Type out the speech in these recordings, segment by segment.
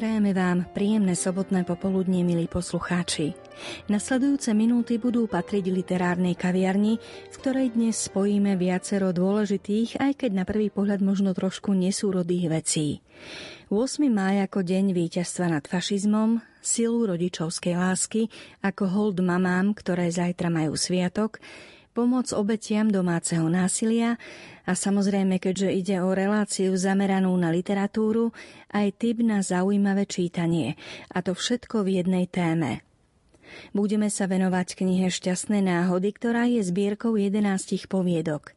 Prajeme vám príjemné sobotné popoludnie, milí poslucháči. Nasledujúce minúty budú patriť literárnej kaviarni, v ktorej dnes spojíme viacero dôležitých, aj keď na prvý pohľad možno trošku nesúrodých vecí. 8. máj ako deň víťazstva nad fašizmom, silu rodičovskej lásky, ako hold mamám, ktoré zajtra majú sviatok, pomoc obetiam domáceho násilia a samozrejme, keďže ide o reláciu zameranú na literatúru, aj typ na zaujímavé čítanie. A to všetko v jednej téme. Budeme sa venovať knihe Šťastné náhody, ktorá je zbierkou 11 poviedok.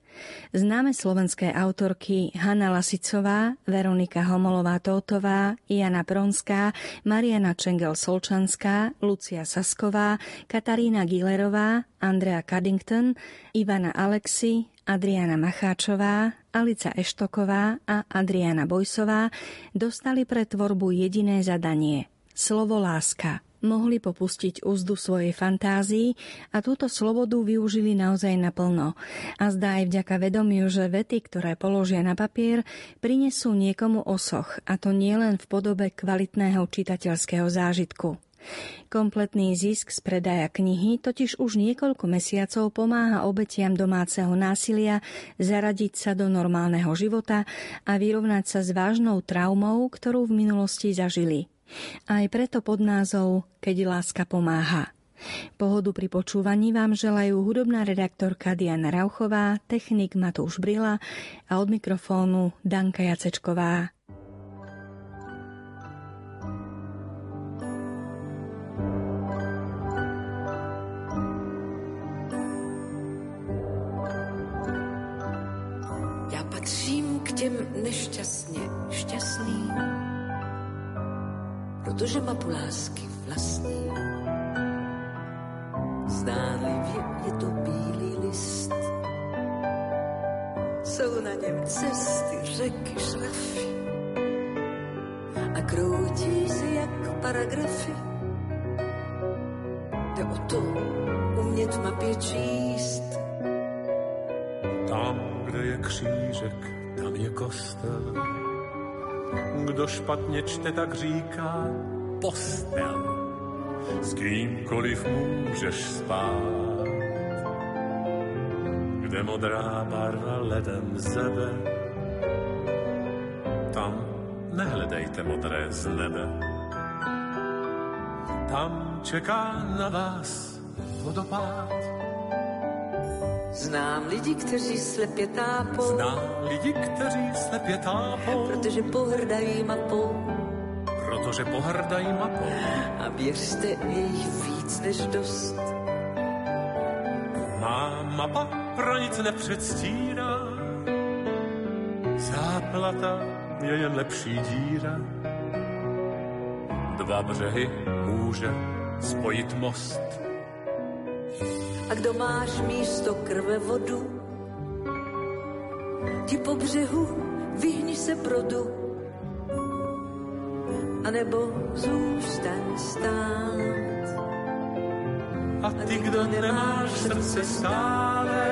Známe slovenské autorky Hanna Lasicová, Veronika Homolová-Tótová, Jana Pronská, Mariana Čengel-Solčanská, Lucia Sasková, Katarína Gilerová, Andrea Caddington, Ivana Alexi, Adriana Macháčová, Alica Eštoková a Adriana Bojsová dostali pre tvorbu jediné zadanie – slovo láska – mohli popustiť úzdu svojej fantázii a túto slobodu využili naozaj naplno. A zdá aj vďaka vedomiu, že vety, ktoré položia na papier, prinesú niekomu osoch, a to nielen v podobe kvalitného čitateľského zážitku. Kompletný zisk z predaja knihy totiž už niekoľko mesiacov pomáha obetiam domáceho násilia zaradiť sa do normálneho života a vyrovnať sa s vážnou traumou, ktorú v minulosti zažili. Aj preto pod názov Keď láska pomáha. Pohodu pri počúvaní vám želajú hudobná redaktorka Diana Rauchová, technik Matúš Brila a od mikrofónu Danka Jacečková. Protože mapu lásky vlastní. Zdánlivě je to bílý list, jsou na něm cesty, řeky, šrafy a kroutí se jak paragrafy. Jde o to umět mapě číst. Tam, kde je křížek, tam je kostel kdo špatně čte, tak říká postel. S kýmkoliv můžeš spát. Kde modrá barva ledem zebe, tam nehledejte modré z nebe. Tam čeká na vás vodopád Znám lidi, kteří slepě tápou. Znám lidi, kteří slepě tápou. Protože pohrdají mapou. Protože pohrdají mapou. A věřte, je jich víc než dost. Má mapa pro nic nepředstírá. Záplata je jen lepší díra. Dva břehy může spojit most a kdo máš místo krve vodu, ti po břehu vyhni se brodu, anebo zůstaň stát. A ty, kdo nemáš srdce stále,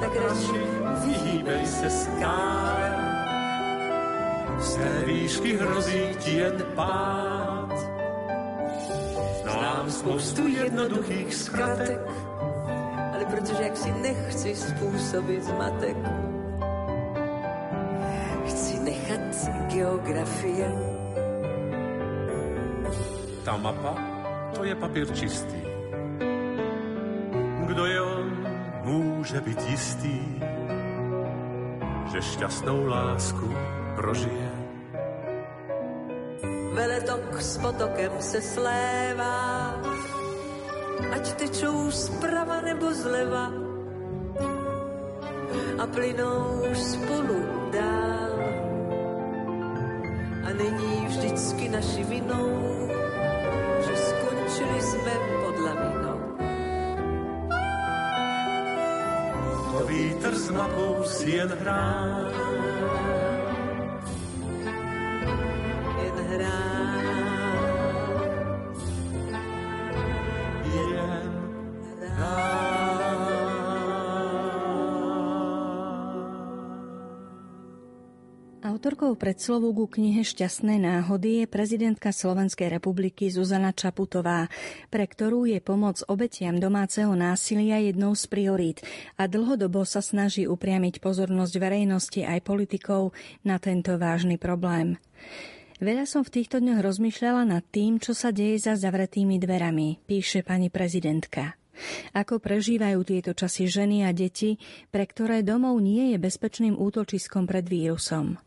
tak radši vyhýbej se skále. Z té výšky hrozí ti jen pád Znám spoustu jednoduchých zkratek, ale protože jak si nechci způsobit zmatek, nechat geografie. Ta mapa, to je papír čistý. Kdo je on, může být jistý, že šťastnou lásku prožije veletok s potokem se slévá, ať tečou zprava nebo zleva a plynou spolu dál. Naši vinou, že skončili jsme pod lavinou. To vítr s mapou si jen hrál, Autorkou predslovu ku knihe Šťastné náhody je prezidentka Slovenskej republiky Zuzana Čaputová, pre ktorú je pomoc obetiam domáceho násilia jednou z priorít a dlhodobo sa snaží upriamiť pozornosť verejnosti aj politikov na tento vážny problém. Veľa som v týchto dňoch rozmýšľala nad tým, čo sa deje za zavretými dverami, píše pani prezidentka. Ako prežívajú tieto časy ženy a deti, pre ktoré domov nie je bezpečným útočiskom pred vírusom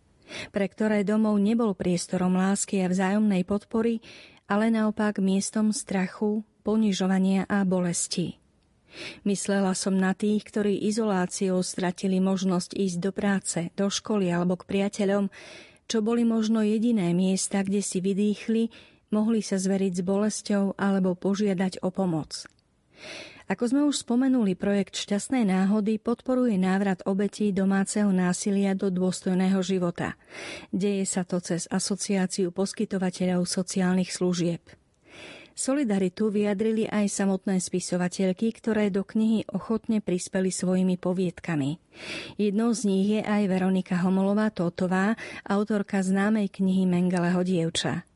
pre ktoré domov nebol priestorom lásky a vzájomnej podpory, ale naopak miestom strachu, ponižovania a bolesti. Myslela som na tých, ktorí izoláciou stratili možnosť ísť do práce, do školy alebo k priateľom, čo boli možno jediné miesta, kde si vydýchli, mohli sa zveriť s bolesťou alebo požiadať o pomoc. Ako sme už spomenuli, projekt Šťastnej náhody podporuje návrat obetí domáceho násilia do dôstojného života. Deje sa to cez asociáciu poskytovateľov sociálnych služieb. Solidaritu vyjadrili aj samotné spisovateľky, ktoré do knihy ochotne prispeli svojimi poviedkami. Jednou z nich je aj Veronika Homolová-Tótová, autorka známej knihy Mengeleho dievča.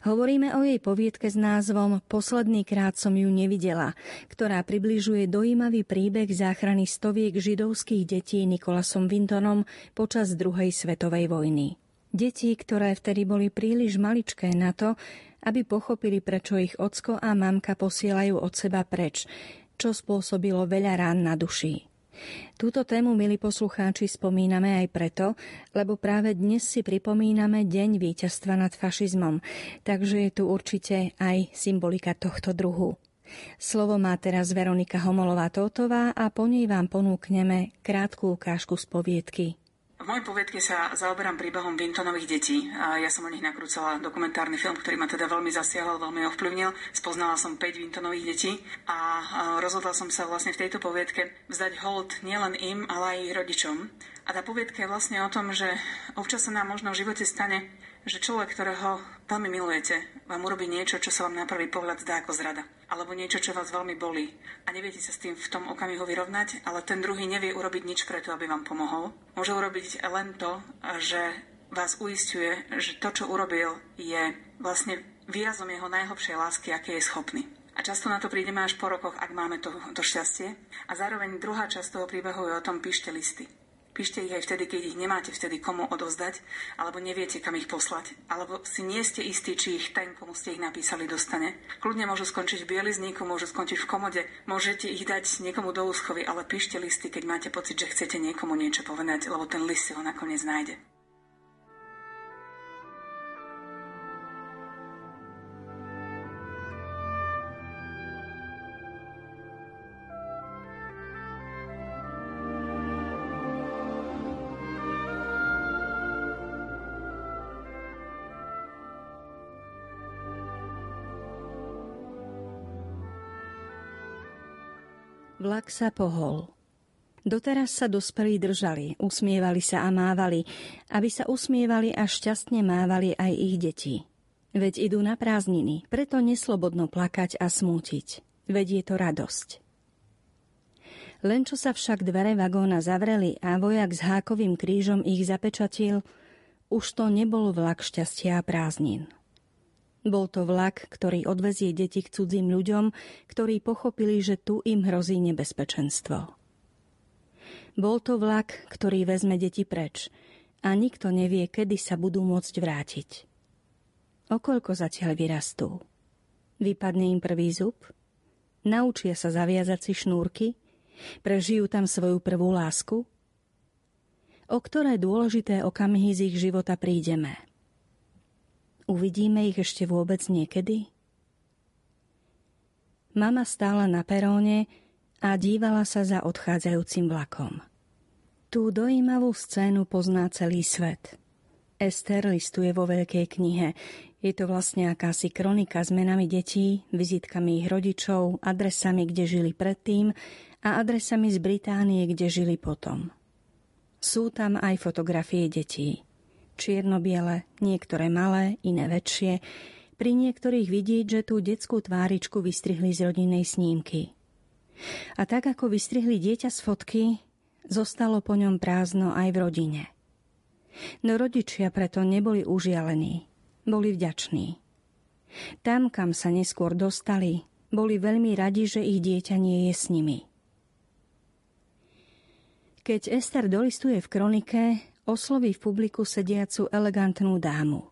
Hovoríme o jej poviedke s názvom Posledný krát som ju nevidela, ktorá približuje dojímavý príbeh záchrany stoviek židovských detí Nikolasom Vintonom počas druhej svetovej vojny. Deti, ktoré vtedy boli príliš maličké na to, aby pochopili, prečo ich ocko a mamka posielajú od seba preč, čo spôsobilo veľa rán na duši. Túto tému, milí poslucháči, spomíname aj preto, lebo práve dnes si pripomíname Deň víťazstva nad fašizmom, takže je tu určite aj symbolika tohto druhu. Slovo má teraz Veronika Homolová-Tótová a po nej vám ponúkneme krátku ukážku z poviedky v mojej poviedke sa zaoberám príbehom Vintonových detí. Ja som o nich nakrúcala dokumentárny film, ktorý ma teda veľmi zasiahol, veľmi ovplyvnil. Spoznala som 5 Vintonových detí a rozhodla som sa vlastne v tejto poviedke vzdať hold nielen im, ale aj ich rodičom. A tá poviedka je vlastne o tom, že občas sa nám možno v živote stane, že človek, ktorého veľmi milujete, vám urobí niečo, čo sa vám na prvý pohľad zdá ako zrada alebo niečo, čo vás veľmi bolí a neviete sa s tým v tom okamihu vyrovnať, ale ten druhý nevie urobiť nič preto, aby vám pomohol. Môže urobiť len to, že vás uistuje, že to, čo urobil, je vlastne výrazom jeho najhlbšej lásky, aké je schopný. A často na to prídeme až po rokoch, ak máme to, to šťastie. A zároveň druhá časť toho príbehu je o tom píšte listy. Píšte ich aj vtedy, keď ich nemáte vtedy komu odovzdať, alebo neviete, kam ich poslať, alebo si nie ste istí, či ich ten, komu ste ich napísali, dostane. Kľudne môžu skončiť v bielizníku, môžu skončiť v komode, môžete ich dať niekomu do úschovy, ale píšte listy, keď máte pocit, že chcete niekomu niečo povedať, lebo ten list si ho nakoniec nájde. Vlak sa pohol. Doteraz sa dospelí držali, usmievali sa a mávali, aby sa usmievali a šťastne mávali aj ich deti. Veď idú na prázdniny, preto neslobodno plakať a smútiť. Veď je to radosť. Len čo sa však dvere vagóna zavreli a vojak s hákovým krížom ich zapečatil, už to nebol vlak šťastia a prázdnin. Bol to vlak, ktorý odvezie deti k cudzím ľuďom, ktorí pochopili, že tu im hrozí nebezpečenstvo. Bol to vlak, ktorý vezme deti preč a nikto nevie, kedy sa budú môcť vrátiť. Okoľko zatiaľ vyrastú? Vypadne im prvý zub? Naučia sa zaviazať si šnúrky? Prežijú tam svoju prvú lásku? O ktoré dôležité okamihy z ich života prídeme – Uvidíme ich ešte vôbec niekedy? Mama stála na peróne a dívala sa za odchádzajúcim vlakom. Tú dojímavú scénu pozná celý svet. Ester listuje vo veľkej knihe. Je to vlastne akási kronika s menami detí, vizitkami ich rodičov, adresami, kde žili predtým a adresami z Británie, kde žili potom. Sú tam aj fotografie detí čierno-biele, niektoré malé, iné väčšie. Pri niektorých vidieť, že tú detskú tváričku vystrihli z rodinnej snímky. A tak ako vystrihli dieťa z fotky, zostalo po ňom prázdno aj v rodine. No rodičia preto neboli užialení, boli vďační. Tam, kam sa neskôr dostali, boli veľmi radi, že ich dieťa nie je s nimi. Keď Ester dolistuje v kronike, osloví v publiku sediacu elegantnú dámu.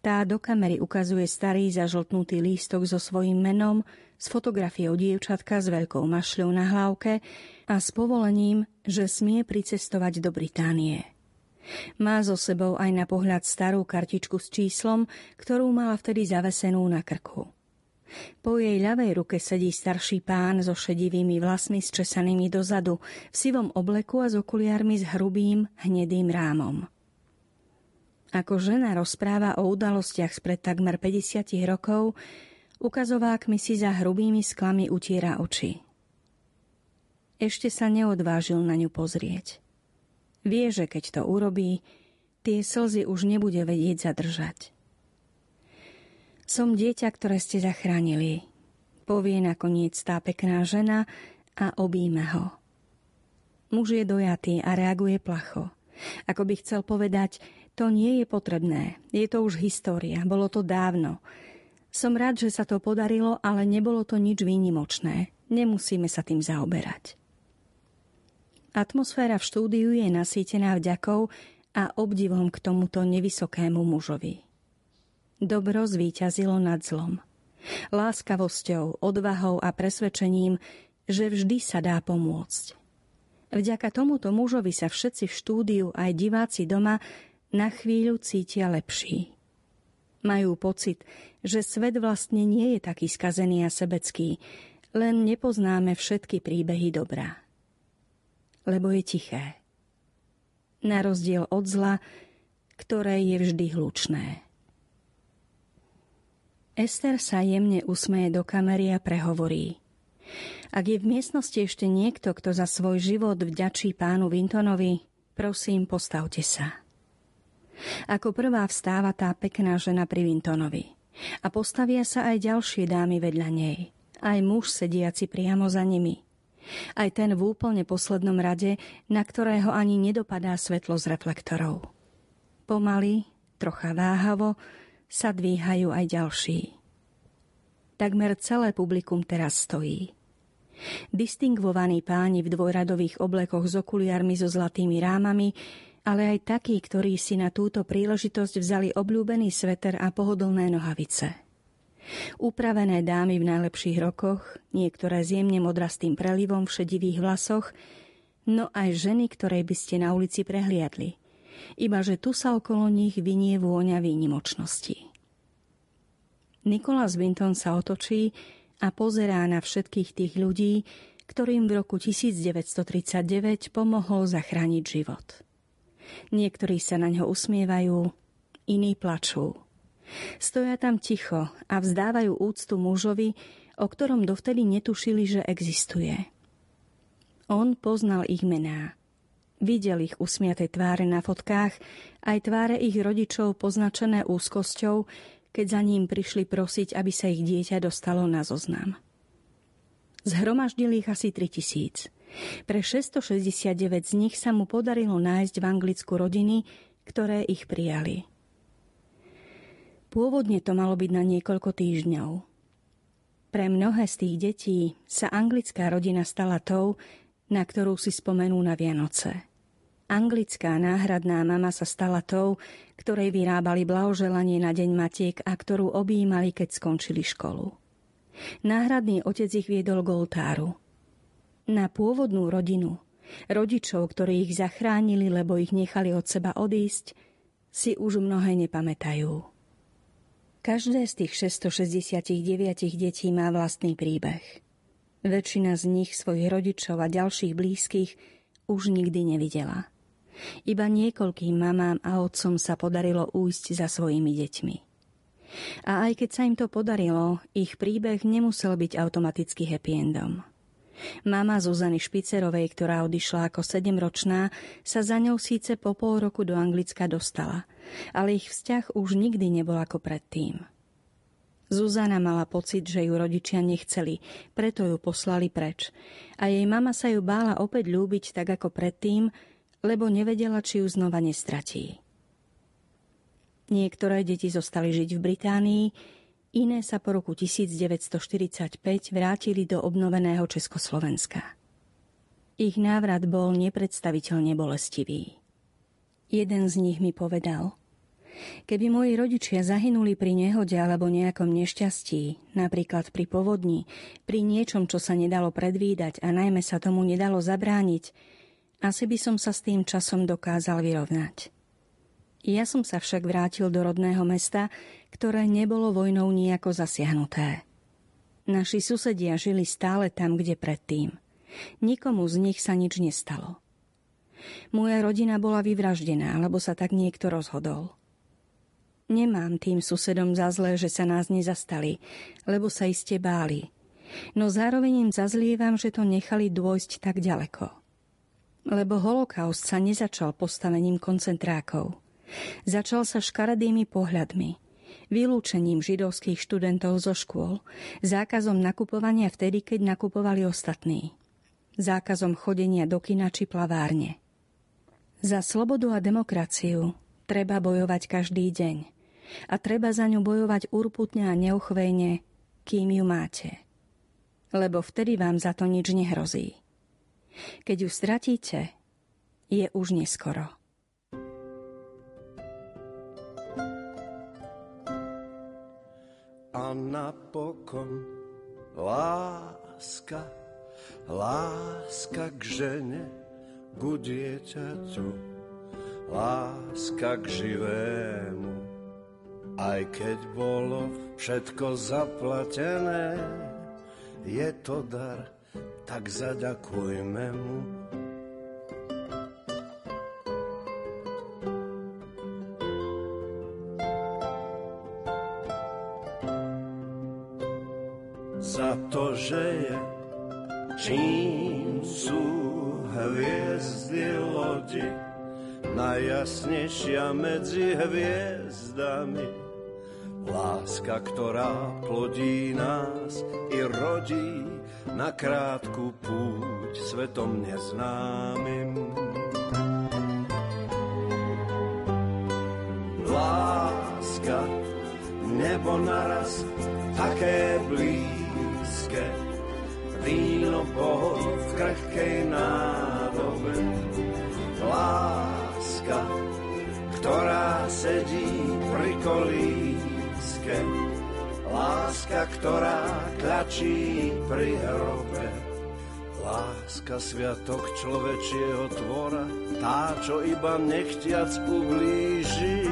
Tá do kamery ukazuje starý zažltnutý lístok so svojím menom, s fotografiou dievčatka s veľkou mašľou na hlavke a s povolením, že smie pricestovať do Británie. Má so sebou aj na pohľad starú kartičku s číslom, ktorú mala vtedy zavesenú na krku. Po jej ľavej ruke sedí starší pán so šedivými vlasmi zčesanými dozadu, v sivom obleku a s okuliármi s hrubým, hnedým rámom. Ako žena rozpráva o udalostiach spred takmer 50 rokov, ukazovák mi si za hrubými sklami utiera oči. Ešte sa neodvážil na ňu pozrieť. Vie, že keď to urobí, tie slzy už nebude vedieť zadržať. Som dieťa, ktoré ste zachránili. Povie nakoniec tá pekná žena a obíme ho. Muž je dojatý a reaguje placho. Ako by chcel povedať, to nie je potrebné, je to už história, bolo to dávno. Som rád, že sa to podarilo, ale nebolo to nič výnimočné. Nemusíme sa tým zaoberať. Atmosféra v štúdiu je nasýtená vďakou a obdivom k tomuto nevysokému mužovi. Dobro zvíťazilo nad zlom. Láskavosťou, odvahou a presvedčením, že vždy sa dá pomôcť. Vďaka tomuto mužovi sa všetci v štúdiu aj diváci doma na chvíľu cítia lepší. Majú pocit, že svet vlastne nie je taký skazený a sebecký, len nepoznáme všetky príbehy dobrá. Lebo je tiché. Na rozdiel od zla, ktoré je vždy hlučné. Ester sa jemne usmeje do kamery a prehovorí. Ak je v miestnosti ešte niekto, kto za svoj život vďačí pánu Vintonovi, prosím, postavte sa. Ako prvá vstáva tá pekná žena pri Vintonovi. A postavia sa aj ďalšie dámy vedľa nej. Aj muž sediaci priamo za nimi. Aj ten v úplne poslednom rade, na ktorého ani nedopadá svetlo z reflektorov. Pomaly, trocha váhavo, sa dvíhajú aj ďalší. Takmer celé publikum teraz stojí. Distingvovaní páni v dvojradových oblekoch s okuliarmi so zlatými rámami, ale aj takí, ktorí si na túto príležitosť vzali obľúbený sveter a pohodlné nohavice. Upravené dámy v najlepších rokoch, niektoré s jemne modrastým prelivom v šedivých vlasoch, no aj ženy, ktoré by ste na ulici prehliadli – iba že tu sa okolo nich vynie vôňa výnimočnosti. Nikolás Vinton sa otočí a pozerá na všetkých tých ľudí, ktorým v roku 1939 pomohol zachrániť život. Niektorí sa na ňo usmievajú, iní plačú. Stoja tam ticho a vzdávajú úctu mužovi, o ktorom dovtedy netušili, že existuje. On poznal ich mená. Videl ich usmiaté tváre na fotkách, aj tváre ich rodičov poznačené úzkosťou, keď za ním prišli prosiť, aby sa ich dieťa dostalo na zoznam. Zhromaždili ich asi 3000. Pre 669 z nich sa mu podarilo nájsť v Anglicku rodiny, ktoré ich prijali. Pôvodne to malo byť na niekoľko týždňov. Pre mnohé z tých detí sa anglická rodina stala tou, na ktorú si spomenú na Vianoce. Anglická náhradná mama sa stala tou, ktorej vyrábali blahoželanie na Deň Matiek a ktorú objímali, keď skončili školu. Náhradný otec ich viedol k oltáru. Na pôvodnú rodinu, rodičov, ktorí ich zachránili, lebo ich nechali od seba odísť, si už mnohé nepamätajú. Každé z tých 669 detí má vlastný príbeh. Väčšina z nich svojich rodičov a ďalších blízkych už nikdy nevidela. Iba niekoľkým mamám a otcom sa podarilo újsť za svojimi deťmi. A aj keď sa im to podarilo, ich príbeh nemusel byť automaticky happy endom. Mama Zuzany Špicerovej, ktorá odišla ako sedemročná, sa za ňou síce po pol roku do Anglicka dostala, ale ich vzťah už nikdy nebol ako predtým. Zuzana mala pocit, že ju rodičia nechceli, preto ju poslali preč. A jej mama sa ju bála opäť ľúbiť tak ako predtým, lebo nevedela, či ju znova nestratí. Niektoré deti zostali žiť v Británii, iné sa po roku 1945 vrátili do obnoveného Československa. Ich návrat bol nepredstaviteľne bolestivý. Jeden z nich mi povedal, keby moji rodičia zahynuli pri nehode alebo nejakom nešťastí, napríklad pri povodni, pri niečom, čo sa nedalo predvídať a najmä sa tomu nedalo zabrániť, asi by som sa s tým časom dokázal vyrovnať. Ja som sa však vrátil do rodného mesta, ktoré nebolo vojnou nejako zasiahnuté. Naši susedia žili stále tam, kde predtým. Nikomu z nich sa nič nestalo. Moja rodina bola vyvraždená, lebo sa tak niekto rozhodol. Nemám tým susedom za zlé, že sa nás nezastali, lebo sa iste báli. No zároveň im zazlievam, že to nechali dôjsť tak ďaleko. Lebo holokaust sa nezačal postavením koncentrákov – Začal sa škaredými pohľadmi, vylúčením židovských študentov zo škôl, zákazom nakupovania vtedy, keď nakupovali ostatní, zákazom chodenia do kina či plavárne. Za slobodu a demokraciu treba bojovať každý deň a treba za ňu bojovať urputne a neuchvejne, kým ju máte. Lebo vtedy vám za to nič nehrozí. Keď ju stratíte, je už neskoro. a napokon láska, láska k žene, ku dieťaťu, láska k živému. Aj keď bolo všetko zaplatené, je to dar, tak zaďakujme mu. že je, čím sú hviezdy lodi, najjasnejšia medzi hviezdami. Láska, ktorá plodí nás i rodí na krátku púť svetom neznámym. Láska, nebo naraz také blíž láske, víno Bohu v krehkej nádobe. Láska, ktorá sedí pri kolíske, láska, ktorá klačí pri hrobe. Láska sviatok človečieho tvora, tá, čo iba nechtiac ublíži.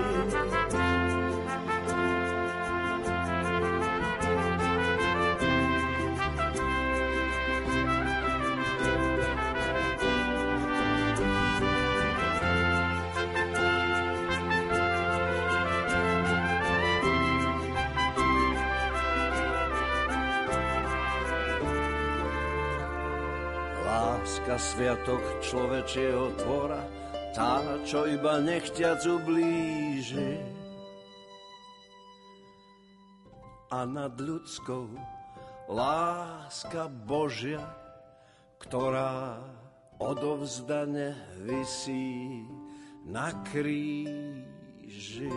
Sviatok človečieho tvora, tá, čo iba nechťac ublíži. A nad ľudskou láska Božia, ktorá odovzdane visí na kríži.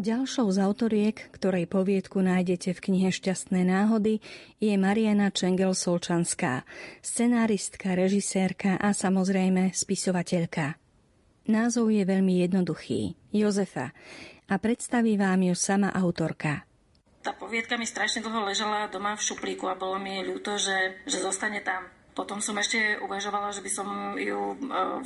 Ďalšou z autoriek, ktorej poviedku nájdete v knihe Šťastné náhody, je Mariana Čengel-Solčanská, scenáristka, režisérka a samozrejme spisovateľka. Názov je veľmi jednoduchý – Jozefa a predstaví vám ju sama autorka. Tá poviedka mi strašne dlho ležala doma v šuplíku a bolo mi ľúto, že, že zostane tam. Potom som ešte uvažovala, že by som ju e,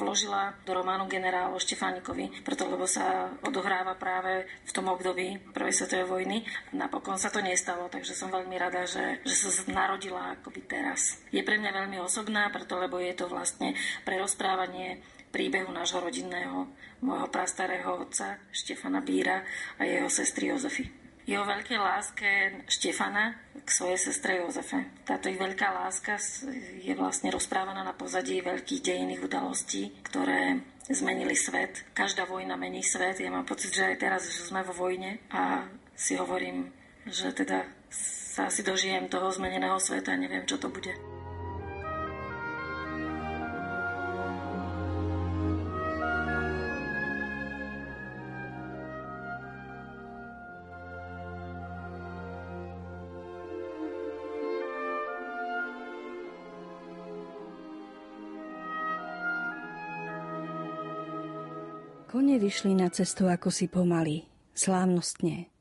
vložila do románu generál o Štefánikovi, preto lebo sa odohráva práve v tom období prvej svetovej vojny. Napokon sa to nestalo, takže som veľmi rada, že, že sa narodila akoby teraz. Je pre mňa veľmi osobná, preto lebo je to vlastne prerozprávanie príbehu nášho rodinného, môjho prastarého otca Štefana Bíra a jeho sestry Jozefy jeho veľkej láske Štefana k svojej sestre Jozefe. Táto ich veľká láska je vlastne rozprávaná na pozadí veľkých dejinných udalostí, ktoré zmenili svet. Každá vojna mení svet. Ja mám pocit, že aj teraz že sme vo vojne a si hovorím, že teda sa asi dožijem toho zmeneného sveta, neviem, čo to bude. Kone vyšli na cestu ako si pomaly, slávnostne.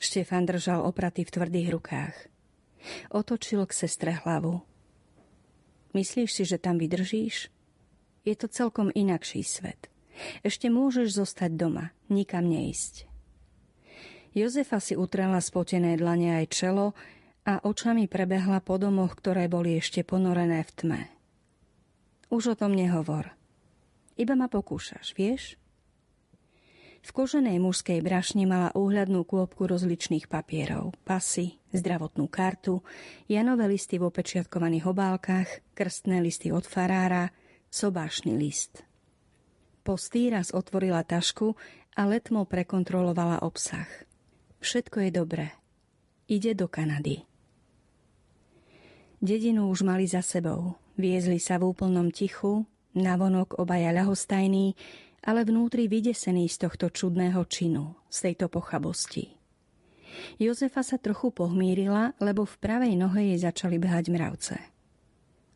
Štefan držal opraty v tvrdých rukách. Otočil k sestre hlavu. Myslíš si, že tam vydržíš? Je to celkom inakší svet. Ešte môžeš zostať doma, nikam neísť. Jozefa si utrela spotené dlane aj čelo a očami prebehla po domoch, ktoré boli ešte ponorené v tme. Už o tom nehovor. Iba ma pokúšaš, vieš? V koženej mužskej brašni mala úhľadnú kôpku rozličných papierov, pasy, zdravotnú kartu, janové listy v opečiatkovaných obálkach, krstné listy od farára, sobášny list. Postý raz otvorila tašku a letmo prekontrolovala obsah. Všetko je dobré. Ide do Kanady. Dedinu už mali za sebou. Viezli sa v úplnom tichu, navonok obaja ľahostajní, ale vnútri vydesený z tohto čudného činu, z tejto pochabosti. Jozefa sa trochu pohmírila, lebo v pravej nohe jej začali behať mravce.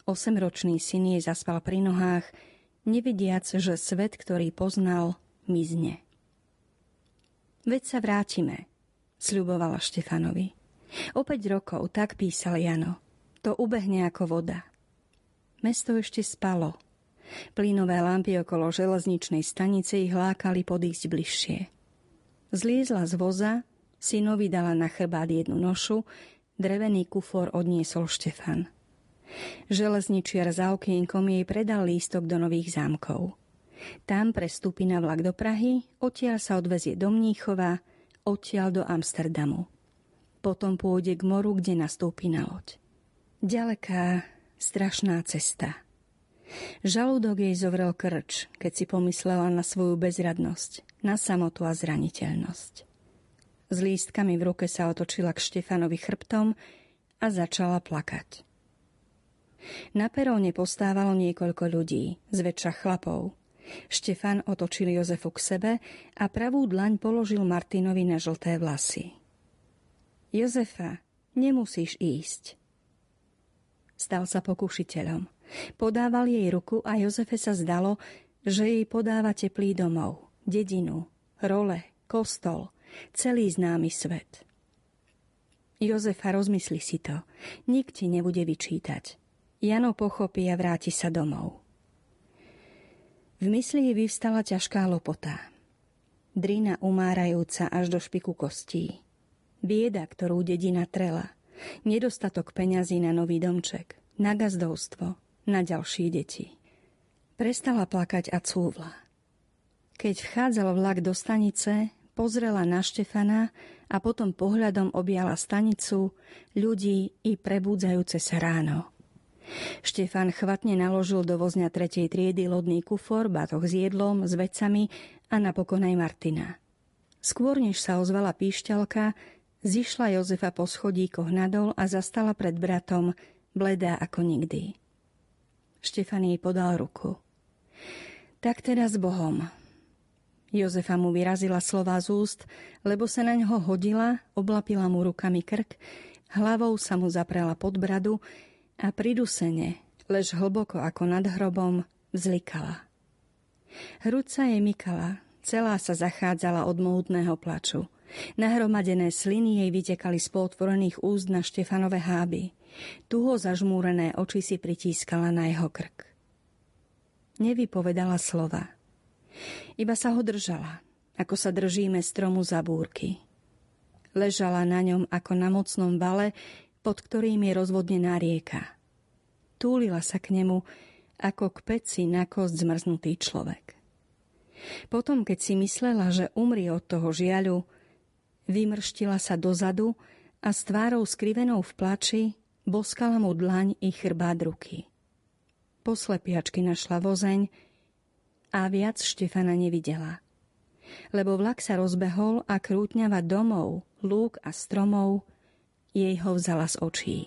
Osemročný syn jej zaspal pri nohách, nevidiac, že svet, ktorý poznal, mizne. Veď sa vrátime, sľubovala Štefanovi. O 5 rokov, tak písal Jano. To ubehne ako voda. Mesto ešte spalo, Plínové lampy okolo železničnej stanice ich lákali podísť bližšie. Zliezla z voza, synovi dala na chrbát jednu nošu, drevený kufor odniesol Štefan. Železničiar za okienkom jej predal lístok do nových zámkov. Tam prestúpi na vlak do Prahy, odtiaľ sa odvezie do Mníchova, odtiaľ do Amsterdamu. Potom pôjde k moru, kde nastúpi na loď. Ďaleká, strašná cesta – Žalúdok jej zovrel krč, keď si pomyslela na svoju bezradnosť, na samotu a zraniteľnosť. S lístkami v ruke sa otočila k Štefanovi chrbtom a začala plakať. Na peróne postávalo niekoľko ľudí, zväčša chlapov. Štefan otočil Jozefu k sebe a pravú dlaň položil Martinovi na žlté vlasy. Jozefa, nemusíš ísť. Stal sa pokušiteľom – Podával jej ruku a Jozefe sa zdalo, že jej podáva teplý domov, dedinu, role, kostol, celý známy svet. Jozefa, rozmysli si to. Nik ti nebude vyčítať. Jano pochopí a vráti sa domov. V mysli jej vyvstala ťažká lopota. Drina umárajúca až do špiku kostí. Bieda, ktorú dedina trela. Nedostatok peňazí na nový domček. Na gazdovstvo na ďalšie deti. Prestala plakať a cúvla. Keď vchádzal vlak do stanice, pozrela na Štefana a potom pohľadom objala stanicu, ľudí i prebúdzajúce sa ráno. Štefan chvatne naložil do vozňa tretej triedy lodný kufor, batoh s jedlom, s vecami a napokon aj Martina. Skôr než sa ozvala píšťalka, zišla Jozefa po schodíkoch nadol a zastala pred bratom, bledá ako nikdy. Štefan jej podal ruku. Tak teda s Bohom. Jozefa mu vyrazila slova z úst, lebo sa na ňo hodila, oblapila mu rukami krk, hlavou sa mu zaprela pod bradu a pridusene, lež hlboko ako nad hrobom, vzlikala. Hrúca jej mykala, celá sa zachádzala od mohutného plaču. Nahromadené sliny jej vytekali z potvorených úst na Štefanové háby. Tuho zažmúrené oči si pritískala na jeho krk. Nevypovedala slova. Iba sa ho držala, ako sa držíme stromu za búrky. Ležala na ňom ako na mocnom vale, pod ktorým je rozvodnená rieka. Túlila sa k nemu, ako k peci na kost zmrznutý človek. Potom, keď si myslela, že umrie od toho žiaľu, vymrštila sa dozadu a s tvárou skrivenou v plači Boskala mu dlaň i chrbát ruky. Po slepiačky našla vozeň a viac Štefana nevidela. Lebo vlak sa rozbehol a krútňava domov, lúk a stromov jej ho vzala z očí.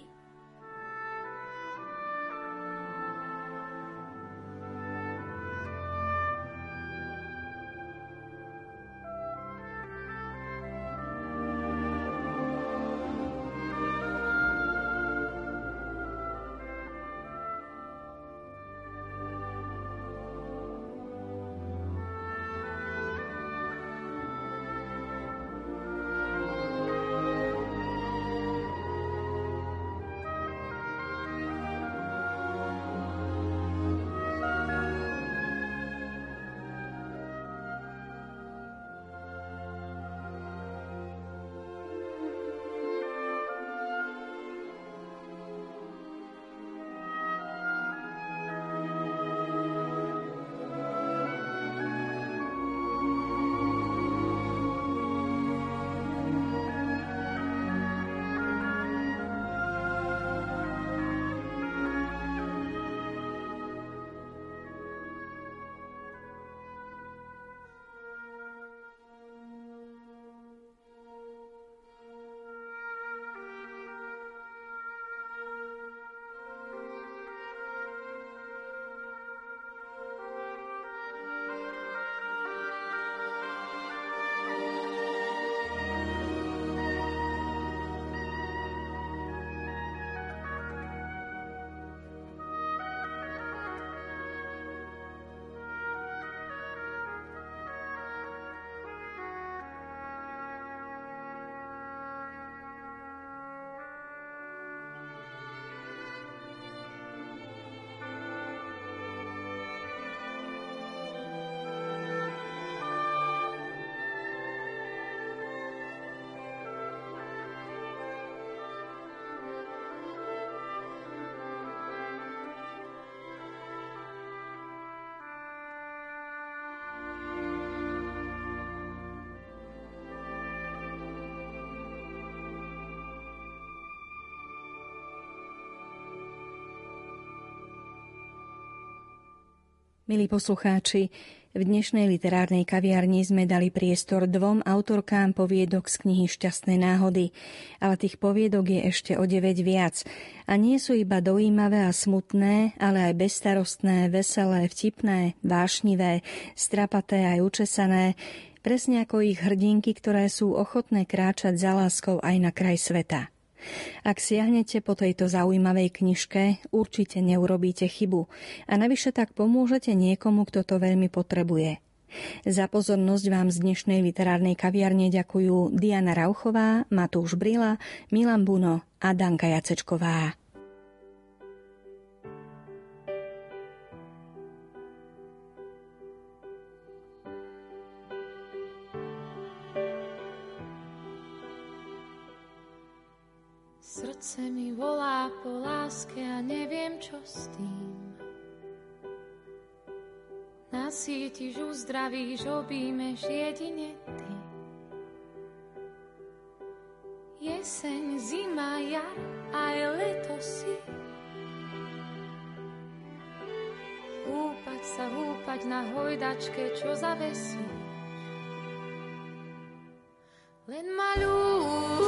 Milí poslucháči, v dnešnej literárnej kaviarni sme dali priestor dvom autorkám poviedok z knihy Šťastné náhody, ale tých poviedok je ešte o 9 viac a nie sú iba dojímavé a smutné, ale aj bezstarostné, veselé, vtipné, vášnivé, strapaté aj učesané, presne ako ich hrdinky, ktoré sú ochotné kráčať za láskou aj na kraj sveta. Ak siahnete po tejto zaujímavej knižke, určite neurobíte chybu a navyše tak pomôžete niekomu, kto to veľmi potrebuje. Za pozornosť vám z dnešnej literárnej kaviarne ďakujú Diana Rauchová, Matúš Brila, Milan Buno a Danka Jacečková. Srdce mi volá po láske a neviem, čo s tým. Nasítiš, uzdravíš, objímeš jedine ty. Jeseň, zima, jar, aj leto si. Húpať sa, húpať na hojdačke, čo zavesí. Len malú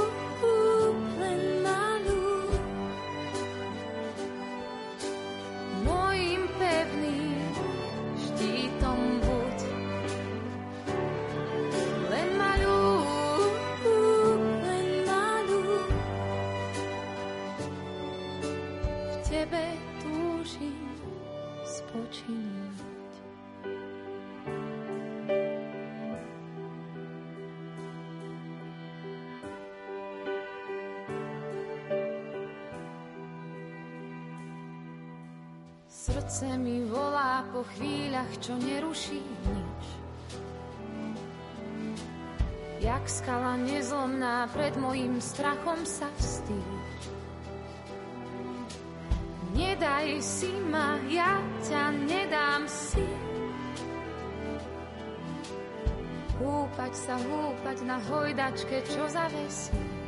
Srdce mi volá po chvíľach, čo neruší nič. Jak skala nezlomná pred mojim strachom sa vstýč. Nedaj si ma, ja ťa nedám si. Húpať sa, húpať na hojdačke, čo zavesíš.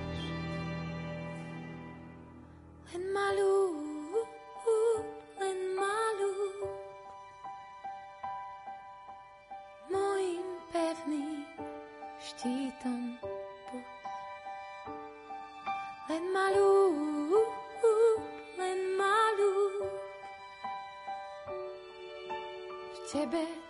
štítom buď. Len ma ľúb, len ma. V tebe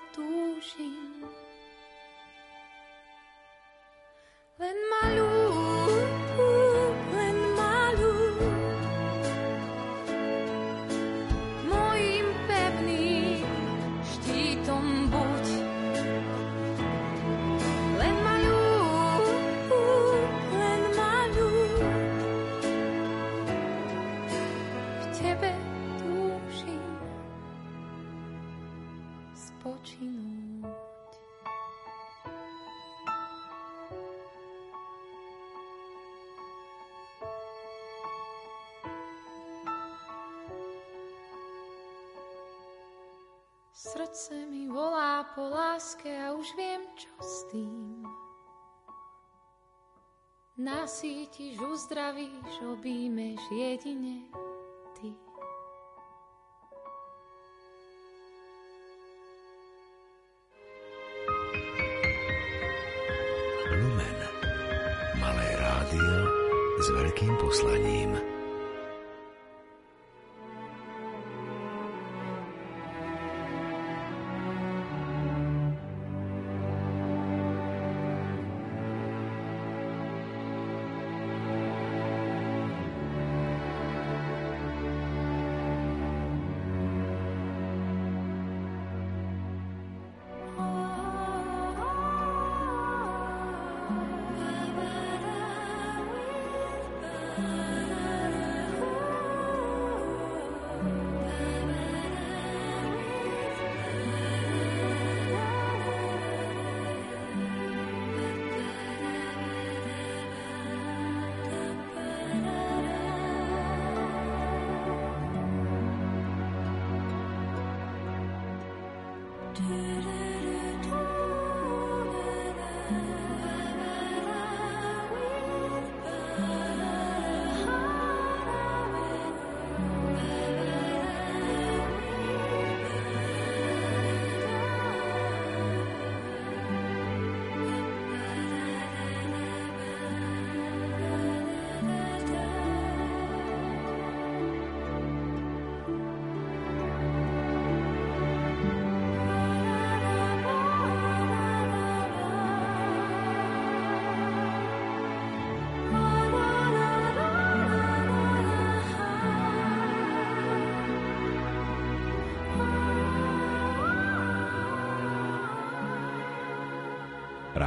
Srdce mi volá po láske a už viem, čo s tým. Nasítiš, uzdravíš, objímeš jedine ty. Lumen. Malé rádio s veľkým poslaním.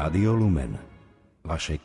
Rádio Lumen. Vaše